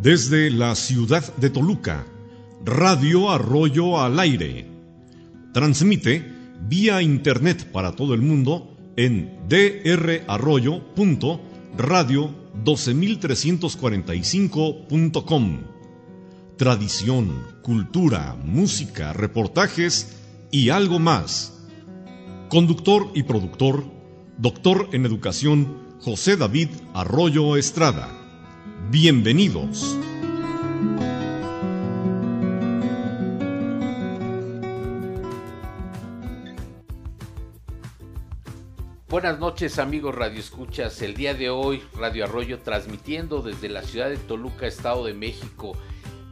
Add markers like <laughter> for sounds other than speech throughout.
Desde la ciudad de Toluca, Radio Arroyo al aire. Transmite vía internet para todo el mundo en drarroyo.radio12345.com. Tradición, cultura, música, reportajes y algo más. Conductor y productor, doctor en educación, José David Arroyo Estrada. Bienvenidos. Buenas noches amigos Radio Escuchas. El día de hoy Radio Arroyo transmitiendo desde la ciudad de Toluca, Estado de México.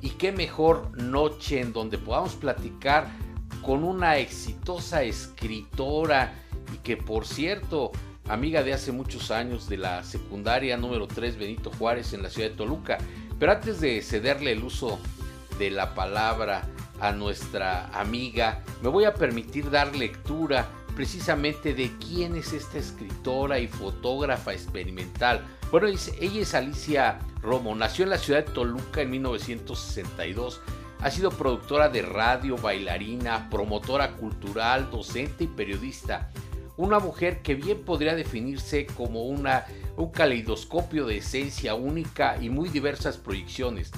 Y qué mejor noche en donde podamos platicar con una exitosa escritora y que por cierto, amiga de hace muchos años de la secundaria número 3 Benito Juárez en la ciudad de Toluca. Pero antes de cederle el uso de la palabra a nuestra amiga, me voy a permitir dar lectura precisamente de quién es esta escritora y fotógrafa experimental. Bueno, ella es Alicia Romo, nació en la ciudad de Toluca en 1962. Ha sido productora de radio, bailarina, promotora cultural, docente y periodista. Una mujer que bien podría definirse como una, un caleidoscopio de esencia única y muy diversas proyecciones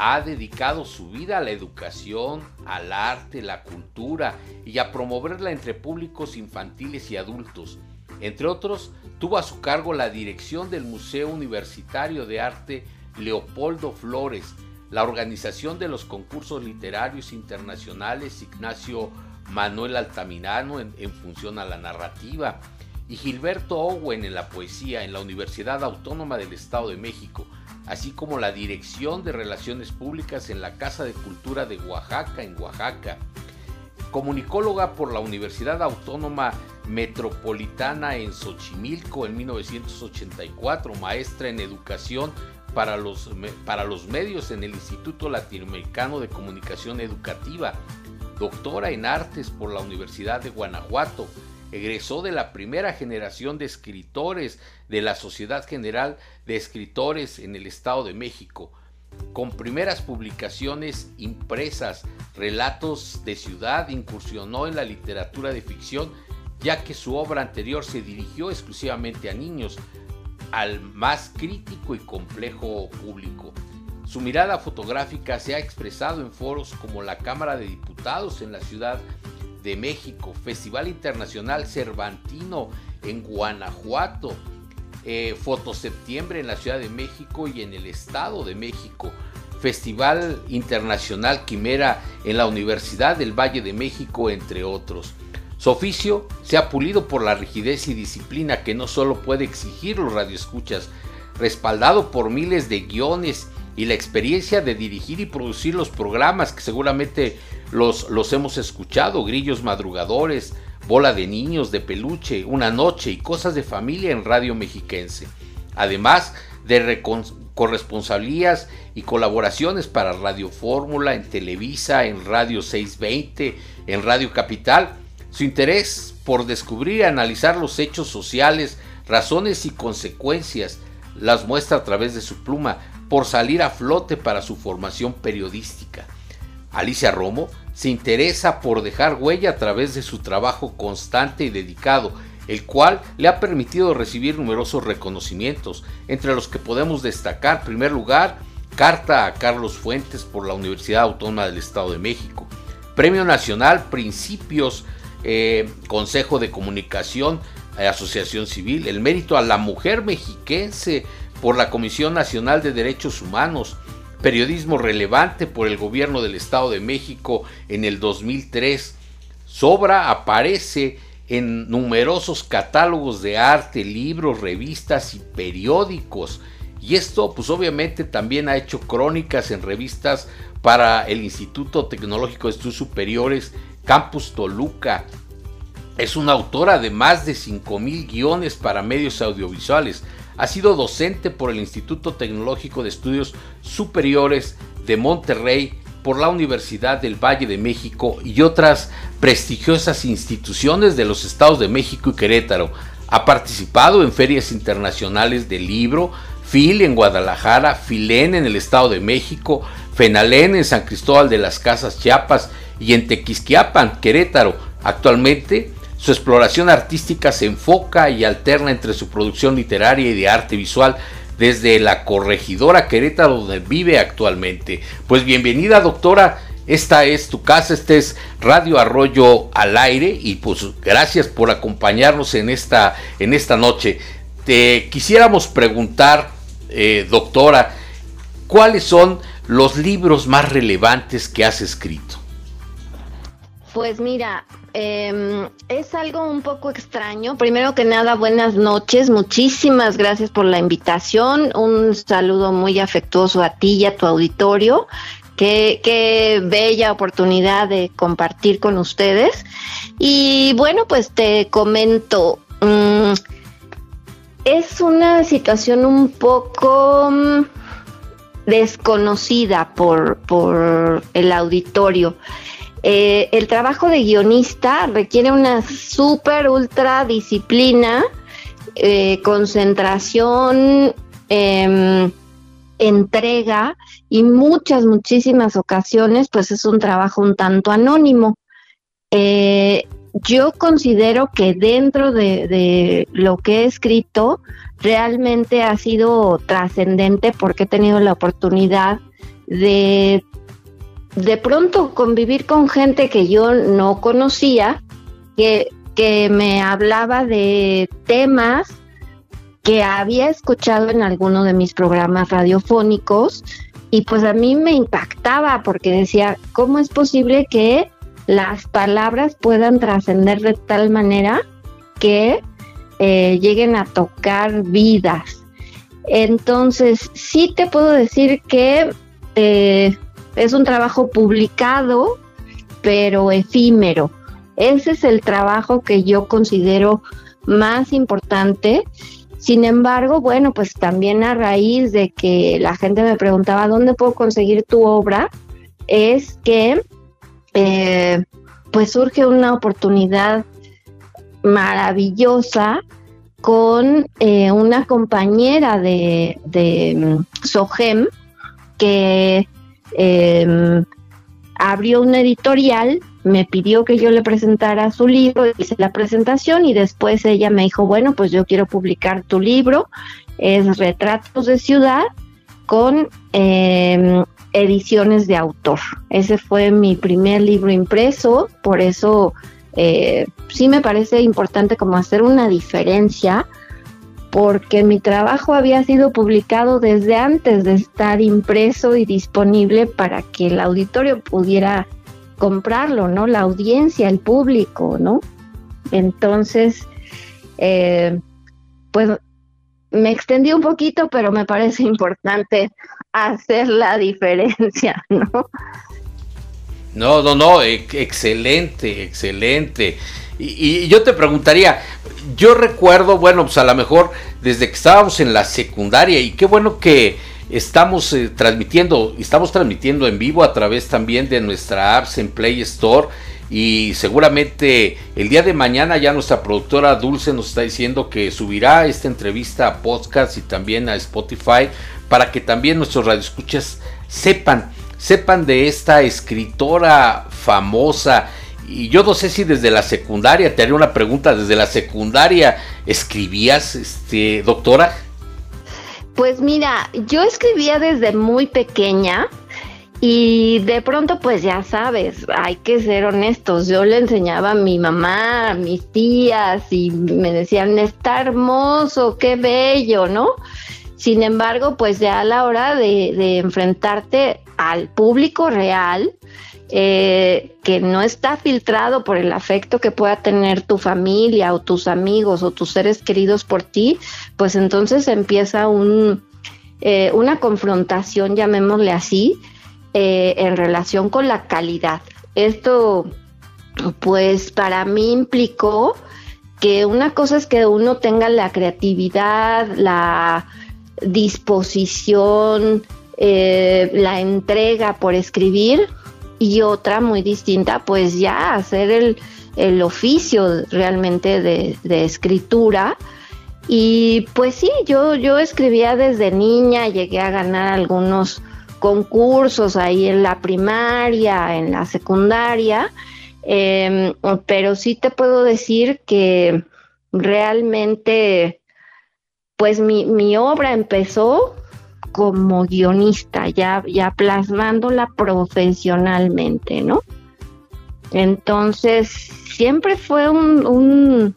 ha dedicado su vida a la educación, al arte, la cultura y a promoverla entre públicos infantiles y adultos. Entre otros, tuvo a su cargo la dirección del Museo Universitario de Arte Leopoldo Flores, la organización de los concursos literarios internacionales Ignacio Manuel Altamirano en, función a la narrativa y Gilberto Owen en la poesía en la Universidad Autónoma del Estado de México, así como la Dirección de Relaciones Públicas en la Casa de Cultura de Oaxaca, en Oaxaca. Comunicóloga por la Universidad Autónoma Metropolitana en Xochimilco en 1984, maestra en educación para los, para los medios en el Instituto Latinoamericano de Comunicación Educativa, doctora en artes por la Universidad de Guanajuato, egresó de la primera generación de escritores de la Sociedad General de Escritores en el Estado de México, con primeras publicaciones impresas, relatos de ciudad, incursionó en la literatura de ficción, ya que su obra anterior se dirigió exclusivamente a niños, al más crítico y complejo público. Su mirada fotográfica se ha expresado en foros como la Cámara de Diputados en la Ciudad de México, Festival Internacional Cervantino en Guanajuato, eh, Foto Septiembre en la Ciudad de México y en el Estado de México, Festival Internacional Quimera en la Universidad del Valle de México, entre otros. Su oficio se ha pulido por la rigidez y disciplina que no solo puede exigir los radioescuchas, respaldado por miles de guiones y la experiencia de dirigir y producir los programas que seguramente los, los hemos escuchado, Grillos Madrugadores, Bola de Niños, de Peluche, Una Noche y Cosas de Familia en Radio Mexiquense. Además de corresponsalías y colaboraciones para Radio Fórmula, en Televisa, en Radio 620, en Radio Capital, su interés por descubrir y analizar los hechos sociales, razones y consecuencias, las muestra a través de su pluma, por salir a flote para su formación periodística. Alicia Romo se interesa por dejar huella a través de su trabajo constante y dedicado, el cual le ha permitido recibir numerosos reconocimientos, entre los que podemos destacar, en primer lugar, Carta a Carlos Fuentes por la Universidad Autónoma del Estado de México, Premio Nacional Principios, eh, Consejo de Comunicación, eh, Asociación Civil, el mérito a la mujer mexiquense por la Comisión Nacional de Derechos Humanos, periodismo relevante por el gobierno del Estado de México en el 2003. Sobra aparece en numerosos catálogos de arte, libros, revistas y periódicos. Y esto pues obviamente también ha hecho crónicas en revistas para el Instituto Tecnológico de Estudios Superiores Campus Toluca. Es una autora de más de 5.000 guiones para medios audiovisuales, ha sido docente por el Instituto Tecnológico de Estudios Superiores de Monterrey, por la Universidad del Valle de México y otras prestigiosas instituciones de los estados de México y Querétaro. Ha participado en ferias internacionales de libro, FIL en Guadalajara, FILEN en el Estado de México, FENALEN en San Cristóbal de las Casas, Chiapas y en Tequisquiapan, Querétaro. Actualmente, su exploración artística se enfoca y alterna entre su producción literaria y de arte visual desde la corregidora Querétaro donde vive actualmente. Pues bienvenida doctora, esta es tu casa, este es Radio Arroyo al aire y pues gracias por acompañarnos en esta, en esta noche. Te quisiéramos preguntar, eh, doctora, ¿cuáles son los libros más relevantes que has escrito? Pues mira, eh, es algo un poco extraño. Primero que nada, buenas noches. Muchísimas gracias por la invitación. Un saludo muy afectuoso a ti y a tu auditorio. Qué, qué bella oportunidad de compartir con ustedes. Y bueno, pues te comento. Mm, es una situación un poco mm, desconocida por, por el auditorio. Eh, el trabajo de guionista requiere una super ultra disciplina, eh, concentración, em, entrega y muchas, muchísimas ocasiones pues es un trabajo un tanto anónimo. Eh, yo considero que dentro de, lo que he escrito realmente ha sido trascendente porque he tenido la oportunidad de de pronto convivir con gente que yo no conocía, que, que me hablaba de temas que había escuchado en alguno de mis programas radiofónicos y pues a mí me impactaba porque decía, ¿cómo es posible que las palabras puedan trascender de tal manera que eh, lleguen a tocar vidas? Entonces, sí te puedo decir que eh, es un trabajo publicado, pero efímero. Ese es el trabajo que yo considero más importante. Sin embargo, bueno, pues también a raíz de que la gente me preguntaba dónde puedo conseguir tu obra, es que eh, pues surge una oportunidad maravillosa con eh, una compañera de, de mm, SOGEM que eh, abrió una editorial, me pidió que yo le presentara su libro, hice la presentación y después ella me dijo, bueno, pues yo quiero publicar tu libro, es Retratos de Ciudad con em, ediciones de autor. Ese fue mi primer libro impreso, por eso eh, sí me parece importante como hacer una diferencia porque mi trabajo había sido publicado desde antes de estar impreso y disponible para que el auditorio pudiera comprarlo, ¿no? La audiencia, el público, ¿no? Entonces, eh, pues me extendí un poquito, pero me parece importante hacer la diferencia, <laughs> ¿no? No, no, no, excelente, excelente. Y, yo te preguntaría, yo recuerdo, bueno, pues a lo mejor desde que estábamos en la secundaria, y qué bueno que estamos eh, transmitiendo, estamos transmitiendo en vivo a través también de nuestra apps en Play Store. Y seguramente el día de mañana ya nuestra productora Dulce nos está diciendo que subirá esta entrevista a podcast y también a Spotify para que también nuestros radioescuchas sepan, sepan de esta escritora famosa y yo no sé si desde la secundaria, te haré una pregunta, desde la secundaria escribías, este, doctora. Pues mira, yo escribía desde muy pequeña y de pronto pues ya sabes, hay que ser honestos, yo le enseñaba a mi mamá, a mis tías y me decían, está hermoso, qué bello, ¿no? Sin embargo, pues ya a la hora de enfrentarte al público real, eh, que no está filtrado por el afecto que pueda tener tu familia o tus amigos o tus seres queridos por ti, pues entonces empieza un, eh, una confrontación, llamémosle así, eh, en relación con la calidad. Esto, pues para mí implicó que una cosa es que uno tenga la creatividad, la disposición, la entrega por escribir, y otra muy distinta, pues ya hacer el, oficio realmente de, escritura. Y pues sí, yo, yo escribía desde niña, llegué a ganar algunos concursos ahí en la primaria, en la secundaria, em, pero sí te puedo decir que realmente, pues mi, mi obra empezó como guionista, ya, ya plasmándola profesionalmente, ¿no? Entonces, siempre fue un,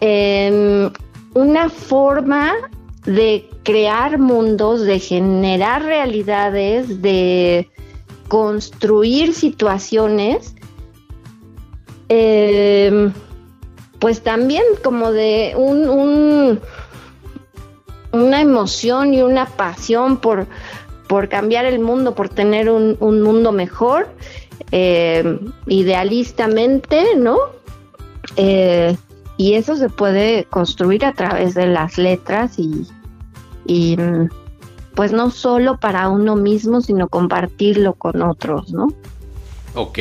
em, una forma de crear mundos, de generar realidades, de construir situaciones, em, pues también como de un, una emoción y una pasión por, por cambiar el mundo, por tener un, un mundo mejor, eh, idealistamente, ¿no? Eh, y eso se puede construir a través de las letras y, y pues no solo para uno mismo, sino compartirlo con otros, ¿no? Ok,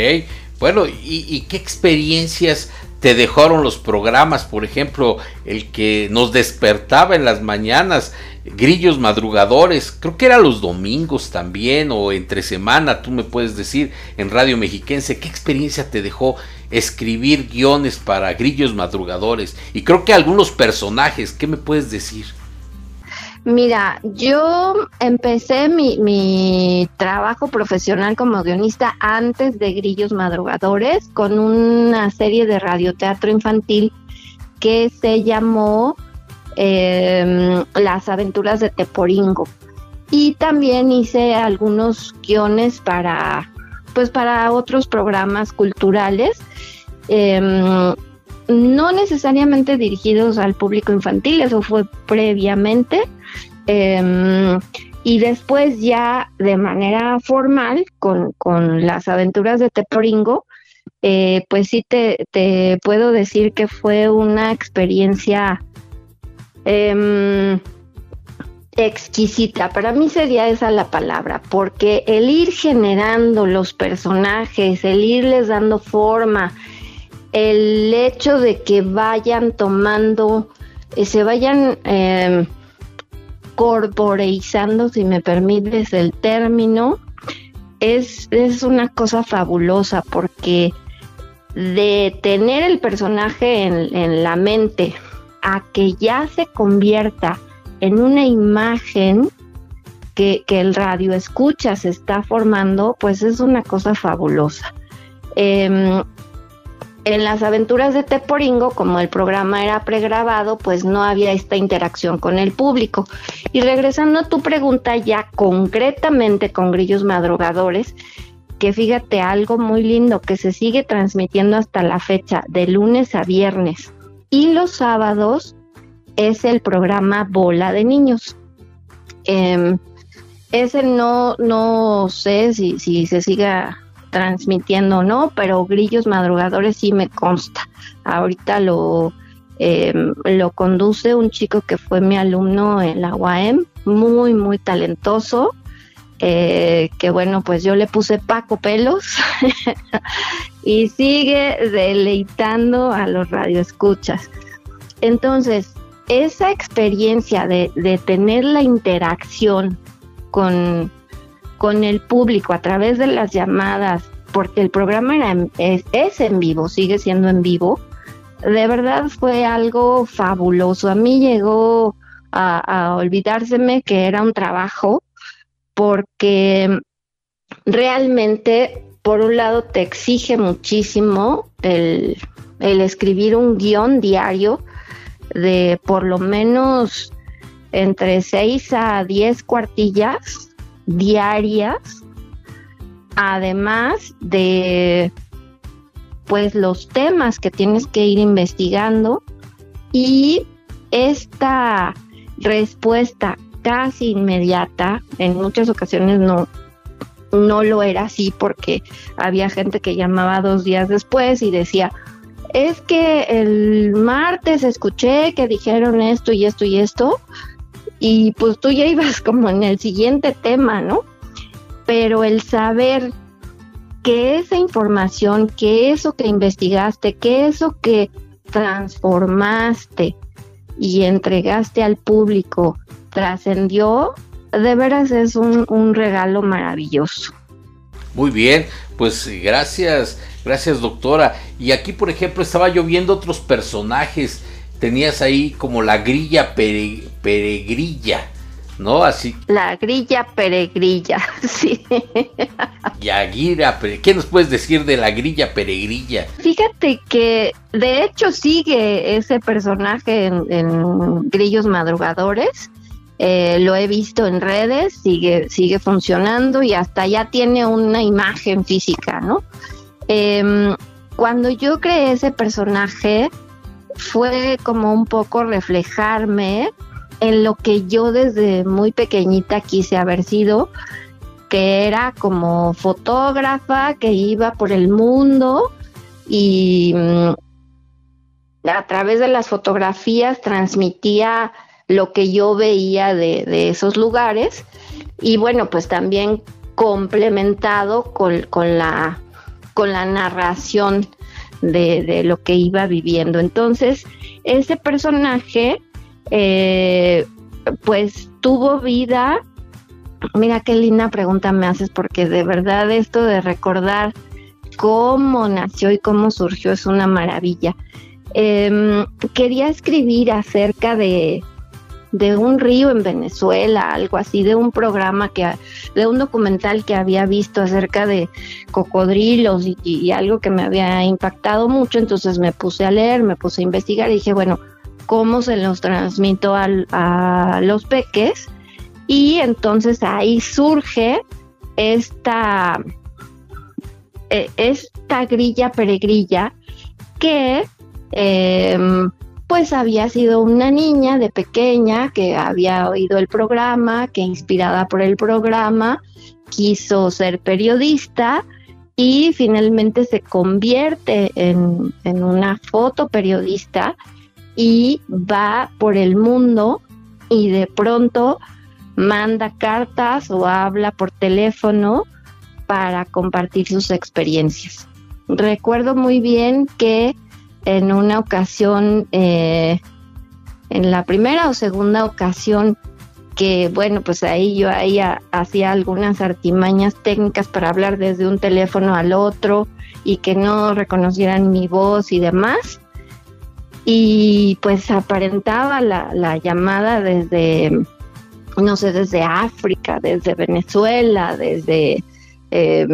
bueno, ¿y, y qué experiencias te dejaron los programas, por ejemplo, el que nos despertaba en las mañanas, grillos madrugadores, creo que era los domingos también o entre semana, tú me puedes decir en Radio Mexiquense, ¿qué experiencia te dejó escribir guiones para grillos madrugadores? Y creo que algunos personajes, ¿qué me puedes decir? Mira, yo empecé mi, trabajo profesional como guionista antes de Grillos Madrugadores con una serie de radioteatro infantil que se llamó em, Las aventuras de Teporingo. Y también hice algunos guiones para, pues para otros programas culturales. Em, no necesariamente dirigidos al público infantil, eso fue previamente, Em, y después ya de manera formal, con, las aventuras de Teporingo, eh, pues sí te, puedo decir que fue una experiencia em, exquisita. Para mí sería esa la palabra, porque el ir generando los personajes, el irles dando forma, el hecho de que vayan tomando, eh, se vayan em, corporeizando, si me permites el término, es, es una cosa fabulosa porque de tener el personaje en, la mente a que ya se convierta en una imagen que, el radio escucha se está formando, pues es una cosa fabulosa. Em, en las aventuras de Teporingo, como el programa era pregrabado, pues no había esta interacción con el público. Y regresando a tu pregunta ya concretamente con Grillos Madrugadores, que fíjate algo muy lindo que se sigue transmitiendo hasta la fecha, de lunes a viernes. Y los sábados es el programa Bola de Niños. Eh, ese no, no sé si, si se siga transmitiendo no, pero Grillos Madrugadores sí me consta. Ahorita lo, eh, lo conduce un chico que fue mi alumno en la UAM, muy, muy talentoso. Eh, que bueno, pues yo le puse Paco Pelos <laughs> y sigue deleitando a los radioescuchas. Entonces, esa experiencia de tener la interacción con, con el público a través de las llamadas, porque el programa era es, en vivo, sigue siendo en vivo, de verdad fue algo fabuloso. A mí llegó a, olvidárseme que era un trabajo, porque realmente, por un lado, te exige muchísimo el, el escribir un guion diario de por lo menos entre 6 a 10 cuartillas diarias, además de pues los temas que tienes que ir investigando y esta respuesta casi inmediata, en muchas ocasiones no, no lo era así porque había gente que llamaba dos días después y decía, es que el martes escuché que dijeron esto y esto y esto, y pues tú ya ibas <laughs> como en el siguiente tema, ¿no? Pero el saber que esa información, que eso que investigaste, que eso que transformaste y entregaste al público trascendió, de veras es un, un regalo maravilloso. Muy bien, pues gracias, gracias doctora. Y aquí, por ejemplo, estaba yo viendo otros personajes. Tenías ahí como la grilla peregrilla, ¿no? Así. La grilla peregrilla, <laughs> sí. Yagira, ¿qué nos puedes decir de la grilla peregrilla? Fíjate que de hecho sigue ese personaje en Grillos Madrugadores eh, lo he visto en redes, sigue, sigue funcionando y hasta ya tiene una imagen física, ¿no? Em, cuando yo creé ese personaje fue como un poco reflejarme en lo que yo desde muy pequeñita quise haber sido, que era como fotógrafa que iba por el mundo y mm, a través de las fotografías transmitía lo que yo veía de, esos lugares y bueno, pues también complementado con, la, con la narración de, lo que iba viviendo. Entonces, ese personaje, eh, pues tuvo vida. Mira qué linda pregunta me haces, porque de verdad esto de recordar cómo nació y cómo surgió es una maravilla. Em, quería escribir acerca de, de un río en Venezuela, algo así, de un programa que, de un documental que había visto acerca de cocodrilos y, algo que me había impactado mucho, entonces me puse a leer, me puse a investigar y dije, bueno, ¿cómo se los transmito a los peques? Y entonces ahí surge esta, e, esta grilla peregrilla que eh, pues había sido una niña de pequeña que había oído el programa, que inspirada por el programa quiso ser periodista y finalmente se convierte en, en una fotoperiodista y va por el mundo y de pronto manda cartas o habla por teléfono para compartir sus experiencias. Recuerdo muy bien que en una ocasión, eh, en la primera o segunda ocasión, que bueno, pues ahí yo ahí hacía algunas artimañas técnicas para hablar desde un teléfono al otro y que no reconocieran mi voz y demás. Y pues aparentaba la, la llamada desde, no sé, desde África, desde Venezuela, desde eh,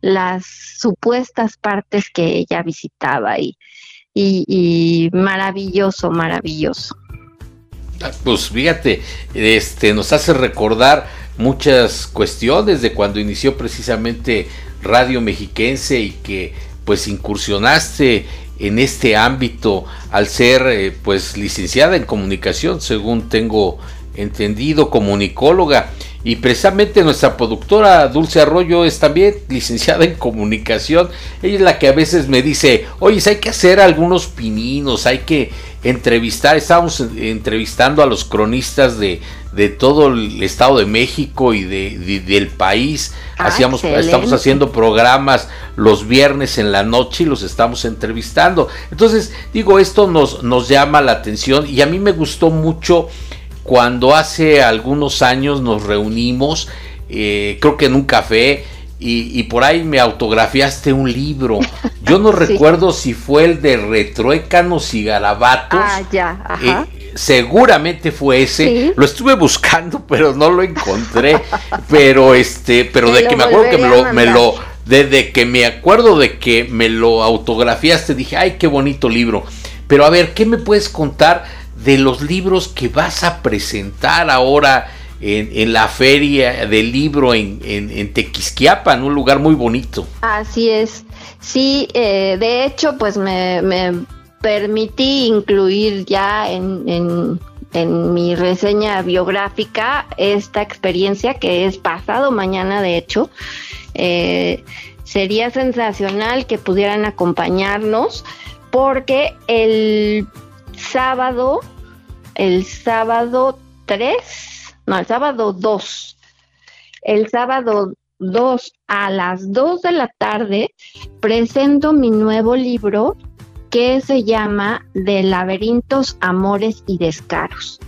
las supuestas partes que ella visitaba y, y, maravilloso, maravilloso. Ah, pues fíjate, este nos hace recordar muchas cuestiones de cuando inició precisamente Radio Mexiquense y que pues incursionaste en este ámbito al ser eh, pues licenciada en comunicación, según tengo entendido, comunicóloga. Y precisamente nuestra productora Dulce Arroyo es también licenciada en comunicación. Ella es la que a veces me dice, oye, hay que hacer algunos pininos, hay que entrevistar. Estamos entrevistando a los cronistas de, de todo el Estado de México y de, del país. Ah, Hacíamos, estamos haciendo programas los viernes en la noche y los estamos entrevistando. Entonces, digo, esto nos, nos llama la atención y a mí me gustó mucho cuando hace algunos años nos reunimos, eh, creo que en un café, y, por ahí me autografiaste un libro. <laughs> Yo no recuerdo si fue el de Retruécanos y Garabatos. Ah, ya, ajá. Eh, seguramente fue ese. Lo estuve buscando, <laughs> pero no lo encontré. pero este, pero de que me acuerdo que me lo, me lo, desde que me acuerdo de que me lo autografiaste, dije, ay, qué bonito libro. Pero a ver, ¿qué me puedes contar? De los libros que vas a presentar ahora en, la feria del libro en, en, Tequisquiapan, un lugar muy bonito. Así es. Sí, eh, de hecho, pues me, permití incluir ya en, en, mi reseña biográfica esta experiencia que es pasado mañana, de hecho. Eh, sería sensacional que pudieran acompañarnos porque el sábado, el sábado 3, no, el sábado 2, el sábado 2 a las 2 de la tarde presento mi nuevo libro que se llama De laberintos, amores y descaros.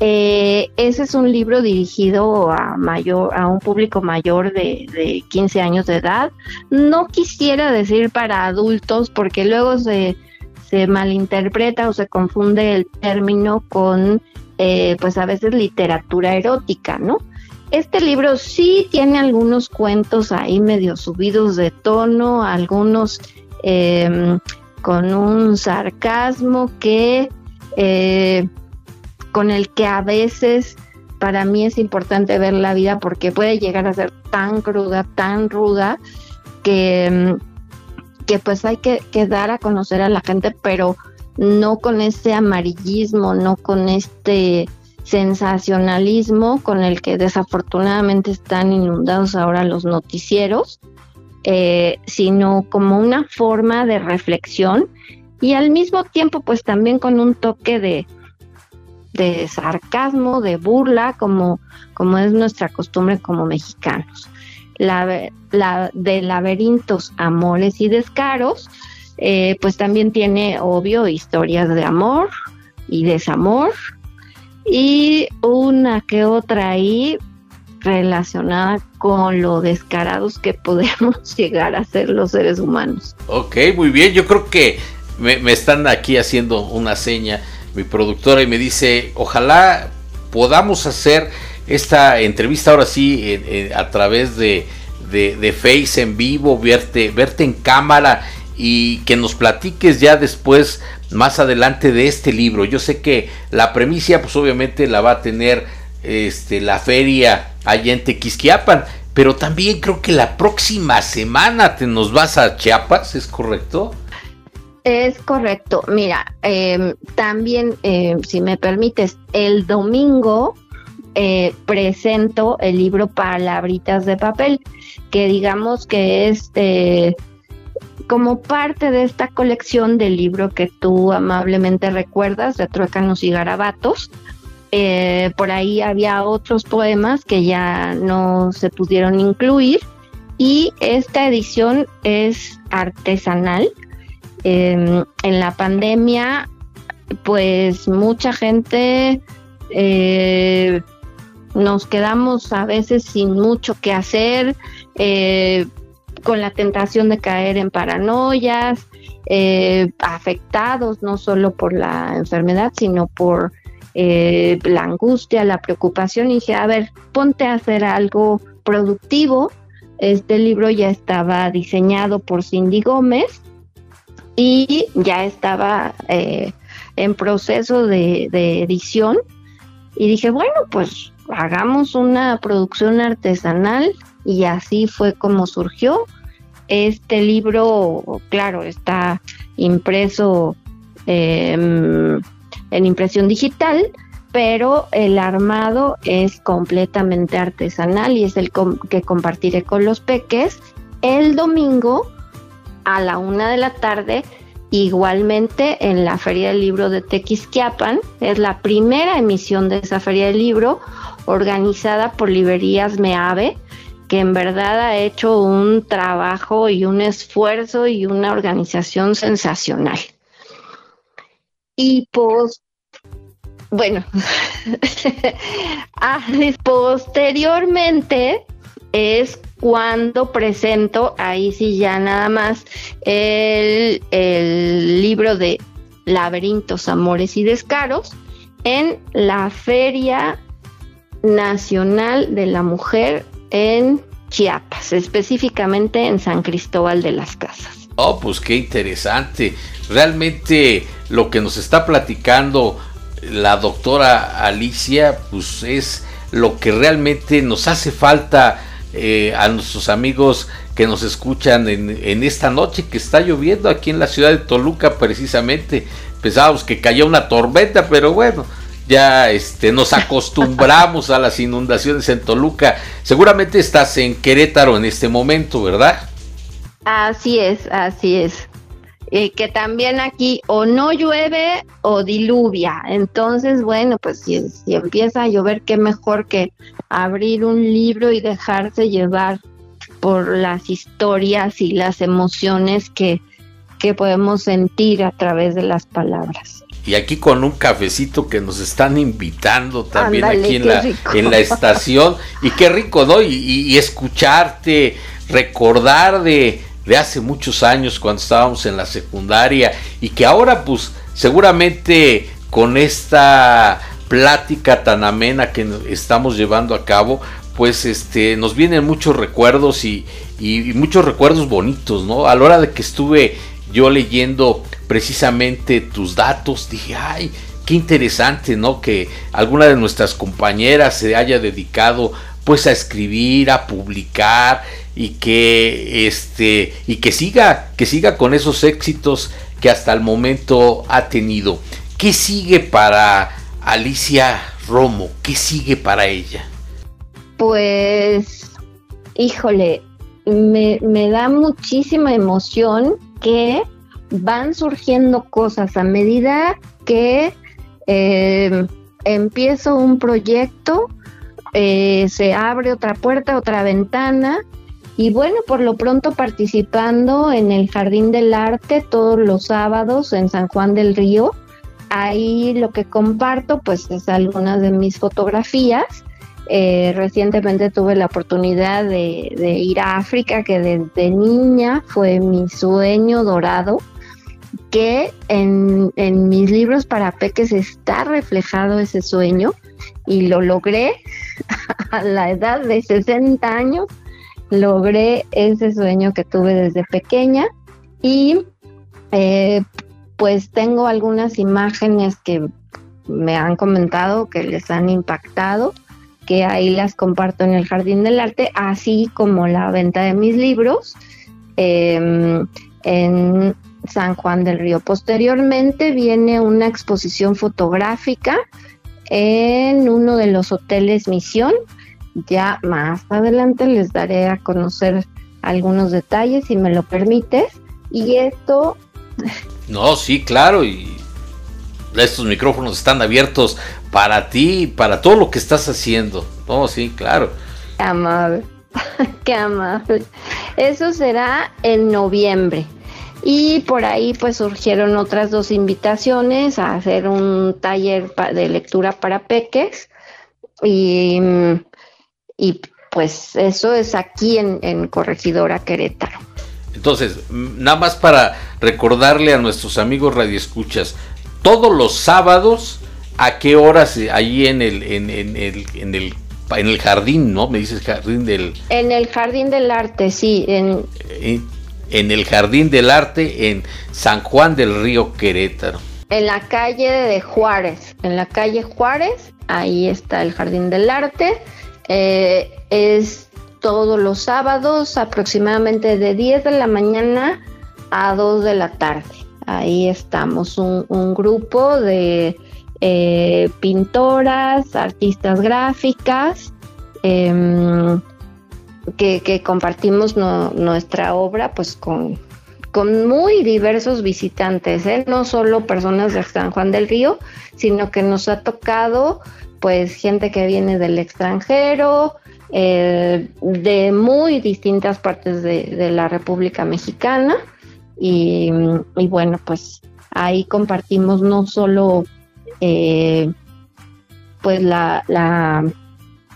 Eh, ese es un libro dirigido a mayor, a un público mayor de, de 15 años de edad. No quisiera decir para adultos porque luego se, se malinterpreta o se confunde el término con, eh, pues a veces literatura erótica, ¿no? Este libro sí tiene algunos cuentos ahí medio subidos de tono, algunos em, con un sarcasmo que eh, con el que a veces para mí es importante ver la vida porque puede llegar a ser tan cruda, tan ruda, que, que pues hay que, dar a conocer a la gente, pero no con ese amarillismo, no con este sensacionalismo con el que desafortunadamente están inundados ahora los noticieros, eh, sino como una forma de reflexión y al mismo tiempo pues también con un toque de, de sarcasmo, de burla, como, como es nuestra costumbre como mexicanos. De laberintos, amores y descaros, eh, pues también tiene, obvio, historias de amor y desamor y una que otra ahí relacionada con lo descarados que podemos <laughs> llegar a ser los seres humanos. Ok, muy bien, yo creo que me, me están aquí haciendo una seña mi productora y me dice, ojalá podamos hacer esta entrevista ahora sí a través de, de, Face en vivo, verte, verte en cámara y que nos platiques ya después, más adelante de este libro. Yo sé que la premisa, pues obviamente la va a tener este, la feria allá en Tequisquiapan, pero también creo que la próxima semana te nos vas a Chiapas, ¿es correcto? Es correcto. Mira, em, también, em, si me permites, el domingo eh, presento el libro Palabritas de Papel, que digamos que es eh, como parte de esta colección del libro que tú amablemente recuerdas, de Truécanos y Garabatos. Eh, por ahí había otros poemas que ya no se pudieron incluir y esta edición es artesanal Em, en la pandemia, pues mucha gente nos quedamos a veces sin mucho que hacer, eh, con la tentación de caer en paranoias, eh, afectados no solo por la enfermedad, sino por la angustia, la preocupación. Y dije, a ver, ponte a hacer algo productivo. Este libro ya estaba diseñado por Cindy Gómez y ya estaba eh, en proceso de, edición y dije, bueno, pues hagamos una producción artesanal y así fue como surgió. Este libro, claro, está impreso em, en impresión digital, pero el armado es completamente artesanal y es el que compartiré con los peques el domingo a la una de la tarde, igualmente en la Feria del Libro de Tequisquiapan. Es la primera emisión de esa Feria del Libro organizada por Librerías Meave, que en verdad ha hecho un trabajo y un esfuerzo y una organización sensacional. Y pues, bueno, <laughs> ah, posteriormente es cuando presento, ahí sí ya nada más, el, libro de Laberintos, Amores y Descaros en la Feria Nacional de la Mujer en Chiapas, específicamente en San Cristóbal de las Casas. Oh, pues qué interesante. Realmente lo que nos está platicando la doctora Alicia, pues es lo que realmente nos hace falta eh, a nuestros amigos que nos escuchan en, esta noche que está lloviendo aquí en la ciudad de Toluca precisamente. Pensábamos que cayó una tormenta, pero bueno, ya este, nos acostumbramos a las inundaciones en Toluca. Seguramente estás en Querétaro en este momento, ¿verdad? Así es, así es. Eh, que también aquí o no llueve o diluvia. Entonces, bueno, pues si, empieza a llover, qué mejor que abrir un libro y dejarse llevar por las historias y las emociones que, que podemos sentir a través de las palabras. Y aquí con un cafecito que nos están invitando también aquí en la, en la estación. Y qué rico, ¿no? Y, escucharte, recordar de, de hace muchos años cuando estábamos en la secundaria y que ahora pues seguramente con esta plática tan amena que estamos llevando a cabo, pues este, nos vienen muchos recuerdos y, y, muchos recuerdos bonitos, ¿no? A la hora de que estuve yo leyendo precisamente tus datos, dije, ay, qué interesante, ¿no? Que alguna de nuestras compañeras se haya dedicado pues a escribir, a publicar y que este y que siga, que siga con esos éxitos que hasta el momento ha tenido. ¿Qué sigue para Alicia Romo? ¿Qué sigue para ella? Pues, híjole, me, da muchísima emoción que van surgiendo cosas a medida que eh, empiezo un proyecto, eh, se abre otra puerta, otra ventana. Y bueno, por lo pronto participando en el Jardín del Arte todos los sábados en San Juan del Río. Ahí lo que comparto pues es algunas de mis fotografías. Eh, recientemente tuve la oportunidad de, ir a África, que desde niña fue mi sueño dorado, que en, mis libros para peques está reflejado ese sueño. Y lo logré <laughs> a la edad de 60 años, logré ese sueño que tuve desde pequeña y eh, pues tengo algunas imágenes que me han comentado que les han impactado que ahí las comparto en el Jardín del Arte, así como la venta de mis libros em, en San Juan del Río. Posteriormente viene una exposición fotográfica en uno de los hoteles Misión. Ya más adelante les daré a conocer algunos detalles, si me lo permites. Y esto... <laughs> No, sí, claro, y estos micrófonos están abiertos para ti, para todo lo que estás haciendo. Oh, sí, claro. Qué amable, <laughs> qué amable. Eso será en noviembre. Y por ahí pues surgieron otras dos invitaciones a hacer un taller de lectura para peques. Y, y pues eso es aquí en, en Corregidora Querétaro. Entonces, nada más para recordarle a nuestros amigos radioescuchas, todos los sábados ¿A qué horas ahí en el, en, el, en el en el jardín, ¿no? Me dices jardín del... En el jardín del arte, sí. En... en, el jardín del arte en San Juan del Río Querétaro. En la calle de Juárez, en la calle Juárez, ahí está el jardín del arte. Eh, es todos los sábados, aproximadamente de 10 de la mañana a 2 de la tarde. Ahí estamos, un, grupo de eh, pintoras, artistas gráficas, em, que, compartimos nuestra obra pues con, con muy diversos visitantes, ¿eh? no solo personas de San Juan del Río, sino que nos ha tocado pues gente que viene del extranjero, eh, de muy distintas partes de, la República Mexicana y, bueno pues ahí compartimos no solo eh, pues la, la,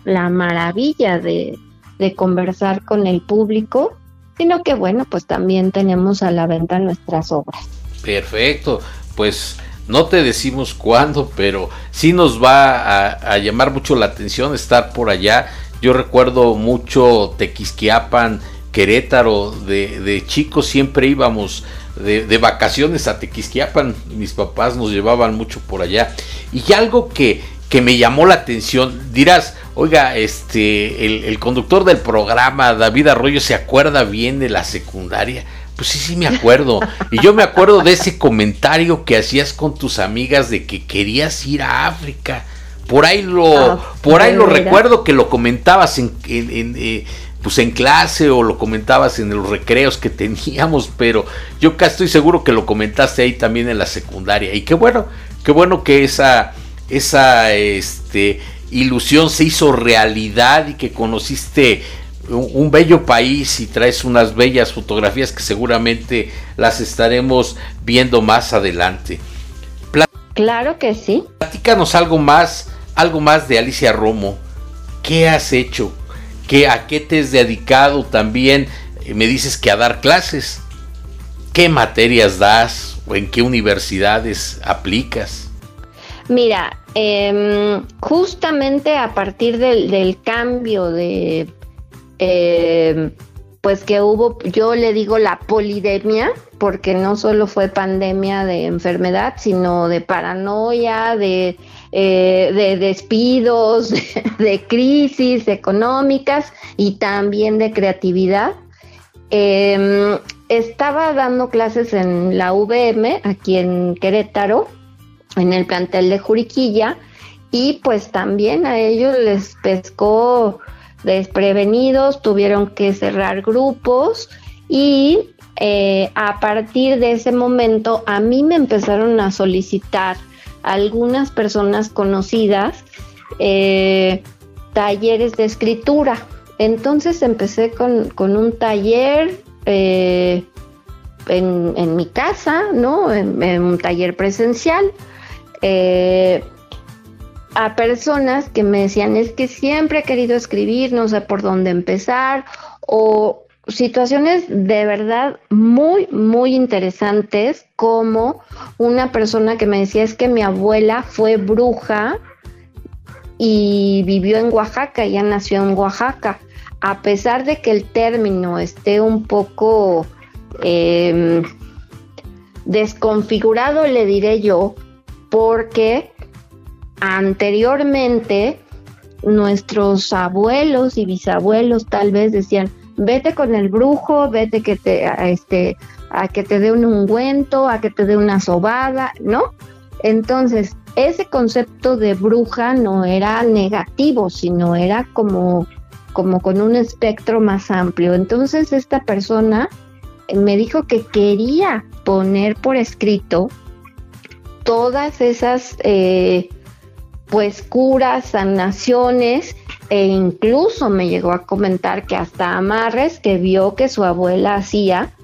la maravilla de, de conversar con el público, sino que bueno, pues también tenemos a la venta nuestras obras. Perfecto, pues no te decimos cuándo, pero sí nos va a, llamar mucho la atención estar por allá. Yo recuerdo mucho Tequisquiapan, Querétaro, de, de chicos siempre íbamos de, vacaciones a Tequisquiapan. Mis papás nos llevaban mucho por allá. Y algo que, que me llamó la atención, dirás, oiga, este, el, el, conductor del programa, David Arroyo, ¿se acuerda bien de la secundaria? Pues sí, sí me acuerdo. Y yo me acuerdo de ese comentario que hacías con tus amigas de que querías ir a África. Por ahí lo, ah, por ahí lo recuerdo que lo comentabas en, en, eh, pues en clase o lo comentabas en los recreos que teníamos, pero yo casi estoy seguro que lo comentaste ahí también en la secundaria. Y qué bueno, qué bueno que esa, esa este, ilusión se hizo realidad y que conociste un, bello país y traes unas bellas fotografías que seguramente las estaremos viendo más adelante. claro que sí. Platícanos algo más, algo más de Alicia Romo. ¿Qué has hecho? ¿Qué, ¿A qué te has dedicado también? Eh, me dices que a dar clases. ¿Qué materias das o en qué universidades aplicas? Mira, em, justamente a partir del, cambio de, em, pues que hubo, yo le digo la polidemia, porque no solo fue pandemia de enfermedad, sino de paranoia, de, eh, de despidos, <laughs> de, crisis económicas y también de creatividad. Em, estaba dando clases en la VM, aquí en Querétaro, en el plantel de Juriquilla, y pues también a ellos les pescó desprevenidos, tuvieron que cerrar grupos y eh, a partir de ese momento a mí me empezaron a solicitar algunas personas conocidas eh, talleres de escritura. Entonces empecé con, un taller eh, en, mi casa, ¿no? En, un taller presencial. Eh, a personas que me decían, es que siempre he querido escribir, no sé por dónde empezar, o situaciones de verdad muy, muy interesantes, como una persona que me decía, es que mi abuela fue bruja y vivió en Oaxaca, ella nació en Oaxaca a pesar de que el término esté un poco em, desconfigurado, le diré yo, porque anteriormente nuestros abuelos y bisabuelos tal vez decían, vete con el brujo, vete que te, a, este, a que te dé un ungüento, a que te dé una sobada, ¿no? Entonces, ese concepto de bruja no era negativo, sino era como como con un espectro más amplio. Entonces esta persona me dijo que quería poner por escrito todas esas eh, pues curas, sanaciones e incluso me llegó a comentar que hasta amarres que vio que su abuela hacía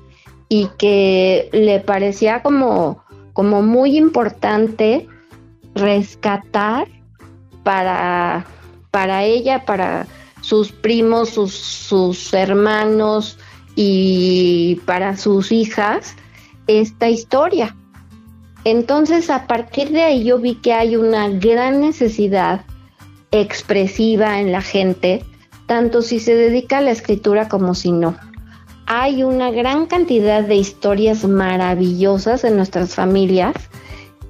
y que le parecía como, como muy importante rescatar para, para ella, para sus primos, sus, hermanos y para sus hijas esta historia. Entonces, a partir de ahí yo vi que hay una gran necesidad expresiva en la gente, tanto si se dedica a la escritura como si no. Hay una gran cantidad de historias maravillosas en nuestras familias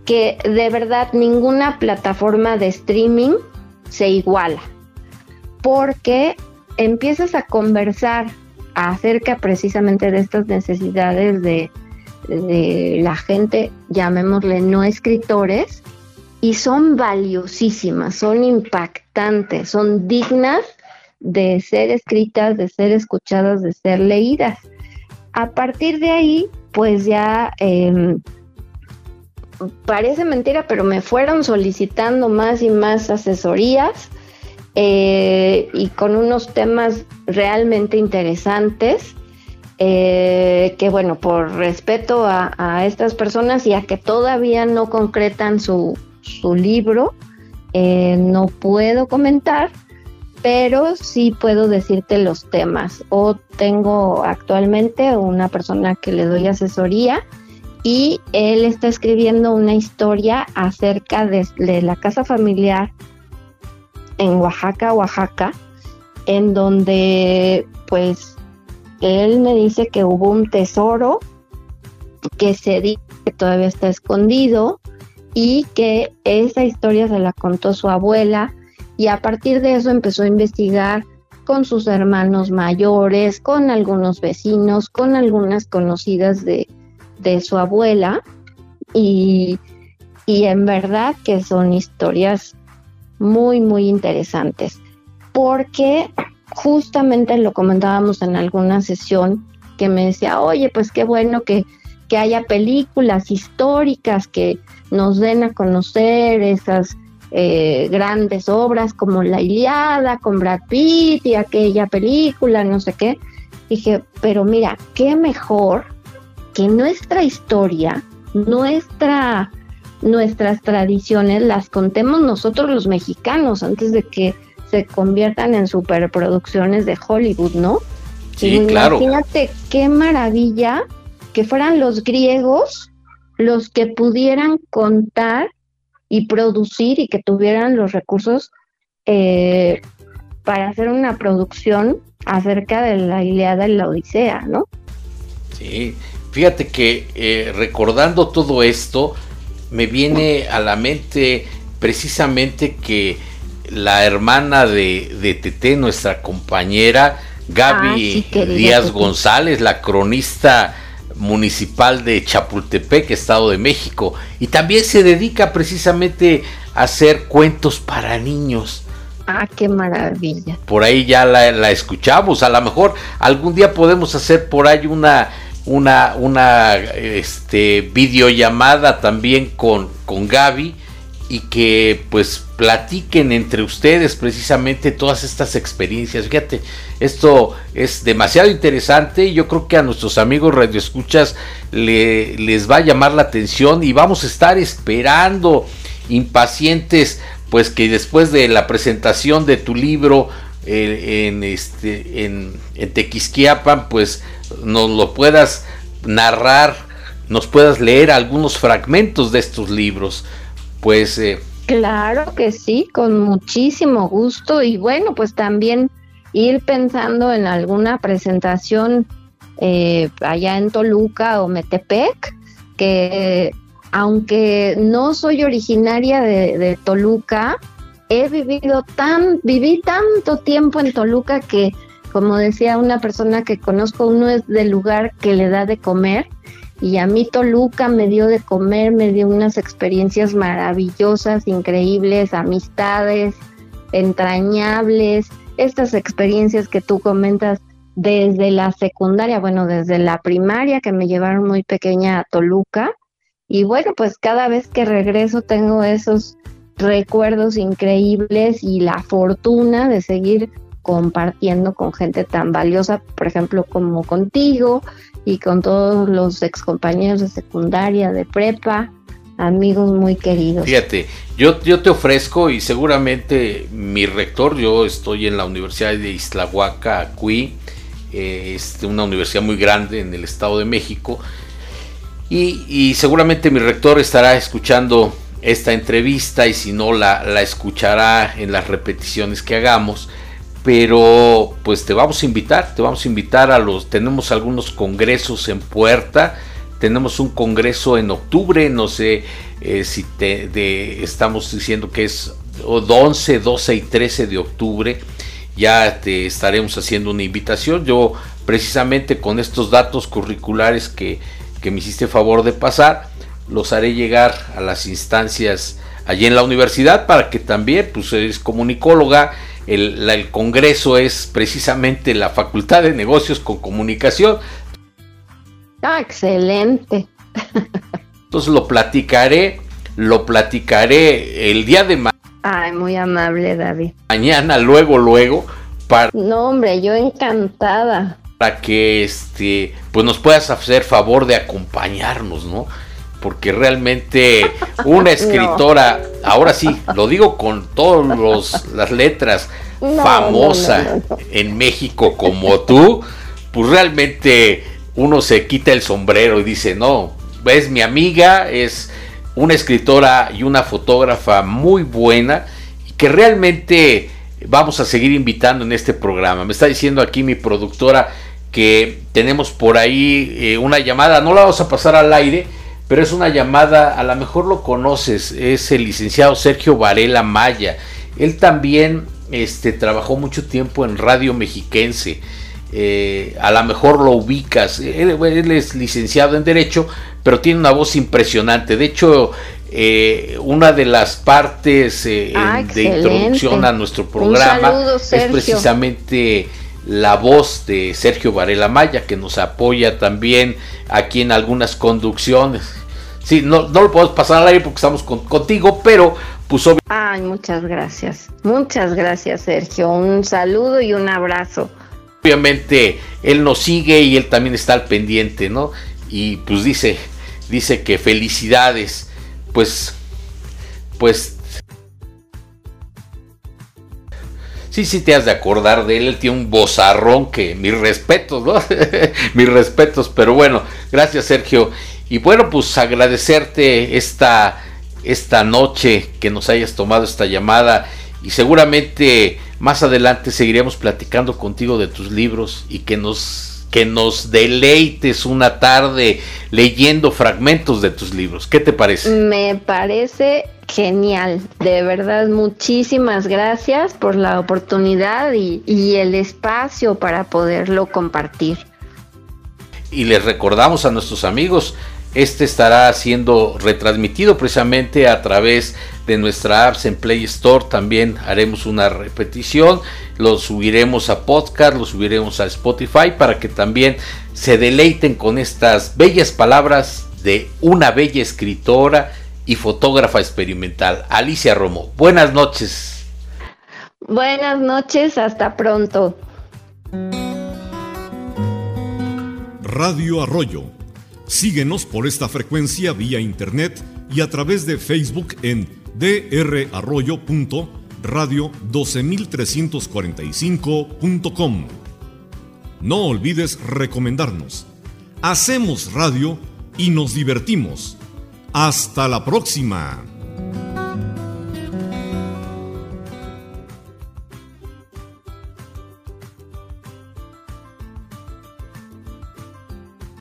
que de verdad ninguna plataforma de streaming se iguala porque empiezas a conversar acerca precisamente de estas necesidades de, la gente, llamémosle no escritores, y son valiosísimas, son impactantes, son dignas de ser escritas, de ser escuchadas, de ser leídas. A partir de ahí, pues ya em, parece mentira, pero me fueron solicitando más y más asesorías eh, y con unos temas realmente interesantes. Eh, que bueno, por respeto a, estas personas y a que todavía no concretan su, libro, eh, no puedo comentar, pero sí puedo decirte los temas. O tengo actualmente una persona que le doy asesoría y él está escribiendo una historia acerca de la casa familiar en Oaxaca, Oaxaca, en donde pues él me dice que hubo un tesoro que se dice que todavía está escondido y que esa historia se la contó su abuela y a partir de eso empezó a investigar con sus hermanos mayores, con algunos vecinos, con algunas conocidas de, de su abuela y, y en verdad que son historias muy, muy interesantes, porque justamente lo comentábamos en alguna sesión que me decía, oye, pues qué bueno que, haya películas históricas que nos den a conocer esas eh, grandes obras como La Iliada con Brad Pitt y aquella película, no sé qué. Dije, pero mira, qué mejor que nuestra historia, nuestra, nuestras tradiciones las contemos nosotros los mexicanos antes de que se conviertan en superproducciones de Hollywood, ¿no? Sí, claro. Imagínate qué maravilla que fueran los griegos los que pudieran contar y producir y que tuvieran los recursos eh, para hacer una producción acerca de la Iliada y la Odisea, ¿no? Sí, fíjate que eh, recordando todo esto, me viene a la mente precisamente que la hermana de, de Tete, nuestra compañera Gaby Ah, Díaz González, la cronista municipal de Chapultepec, Estado de México, y también se dedica precisamente a hacer cuentos para niños. Ah, qué maravilla. Por ahí ya la, la escuchamos, a lo mejor algún día podemos hacer por ahí una una una este videollamada también con con Gaby y que pues platiquen entre ustedes precisamente todas estas experiencias. Fíjate, esto es demasiado interesante y yo creo que a nuestros amigos radioescuchas le, les va a llamar la atención y vamos a estar esperando impacientes pues que después de la presentación de tu libro eh, en este en, Tequisquiapan pues nos lo puedas narrar, nos puedas leer algunos fragmentos de estos libros pues eh, Claro que sí, con muchísimo gusto. Y bueno, pues también ir pensando en alguna presentación eh, allá en Toluca o Metepec, que aunque no soy originaria de, de Toluca, he vivido tan, viví tanto tiempo en Toluca que, como decía una persona que conozco, uno es del lugar que le da de comer y a mí Toluca me dio de comer, me dio unas experiencias maravillosas, increíbles, amistades entrañables, estas experiencias que tú comentas desde la secundaria, bueno, desde la primaria que me llevaron muy pequeña a Toluca. Y bueno, pues cada vez que regreso tengo esos recuerdos increíbles y la fortuna de seguir compartiendo con gente tan valiosa, por ejemplo, como contigo y con todos los excompañeros de secundaria, de prepa, amigos muy queridos. Fíjate, yo, yo te ofrezco y seguramente mi rector, yo estoy en la Universidad de Islahuaca, Cui, eh, es una universidad muy grande en el Estado de México, y, y, seguramente mi rector estará escuchando esta entrevista y si no la, la escuchará en las repeticiones que hagamos pero pues te vamos a invitar, te vamos a invitar a los, tenemos algunos congresos en puerta, tenemos un congreso en octubre, no sé eh, si te, estamos diciendo que es 11, 12 y 13 de octubre, ya te estaremos haciendo una invitación, yo precisamente con estos datos curriculares que, que me hiciste favor de pasar, los haré llegar a las instancias allí en la universidad para que también, pues eres comunicóloga, el, la, el, Congreso es precisamente la Facultad de Negocios con Comunicación. Ah, excelente. Entonces lo platicaré, lo platicaré el día de mañana. Ay, muy amable, David. Mañana, luego, luego, para... No, hombre, yo encantada. Para que, este, pues nos puedas hacer favor de acompañarnos, ¿no? Porque realmente una <laughs> escritora, no. ahora sí, lo digo con todas las letras, no, famosa no, en México como tú, pues realmente uno se quita el sombrero y dice, no, es mi amiga, es una escritora y una fotógrafa muy buena y que realmente vamos a seguir invitando en este programa. Me está diciendo aquí mi productora que tenemos por ahí eh, una llamada, no la vamos a pasar al aire, pero es una llamada, a lo mejor lo conoces, es el licenciado Sergio Varela Maya. Él también este, trabajó mucho tiempo en Radio Mexiquense. Eh, a lo mejor lo ubicas. Él, él, es licenciado en Derecho, pero tiene una voz impresionante. De hecho, eh, una de las partes eh, ah, de introducción a nuestro programa saludo, es precisamente la voz de Sergio Varela Maya, que nos apoya también aquí en algunas conducciones. Sí, no, no lo podemos pasar al aire porque estamos con, contigo, pero pues Ay, muchas gracias. Muchas gracias, Sergio. Un saludo y un abrazo. Obviamente él nos sigue y él también está al pendiente, ¿no? Y pues dice, dice que felicidades. Pues pues sí, sí te has de acordar de él, él tiene un bozarrón que mis respetos, ¿no? <laughs> mis respetos, pero bueno, gracias Sergio. Y bueno, pues agradecerte esta, esta noche que nos hayas tomado esta llamada y seguramente más adelante seguiremos platicando contigo de tus libros y que nos que nos deleites una tarde leyendo fragmentos de tus libros. ¿Qué te parece? Me parece genial. De verdad, muchísimas gracias por la oportunidad y, el espacio para poderlo compartir. Y les recordamos a nuestros amigos este estará siendo retransmitido precisamente a través de nuestra apps en Play Store. También haremos una repetición. Lo subiremos a podcast, lo subiremos a Spotify para que también se deleiten con estas bellas palabras de una bella escritora y fotógrafa experimental, Alicia Romo. Buenas noches. Buenas noches, hasta pronto. Radio Arroyo Síguenos por esta frecuencia vía internet y a través de Facebook en drarroyo.radio12345.com. No olvides recomendarnos. Hacemos radio y nos divertimos. Hasta la próxima.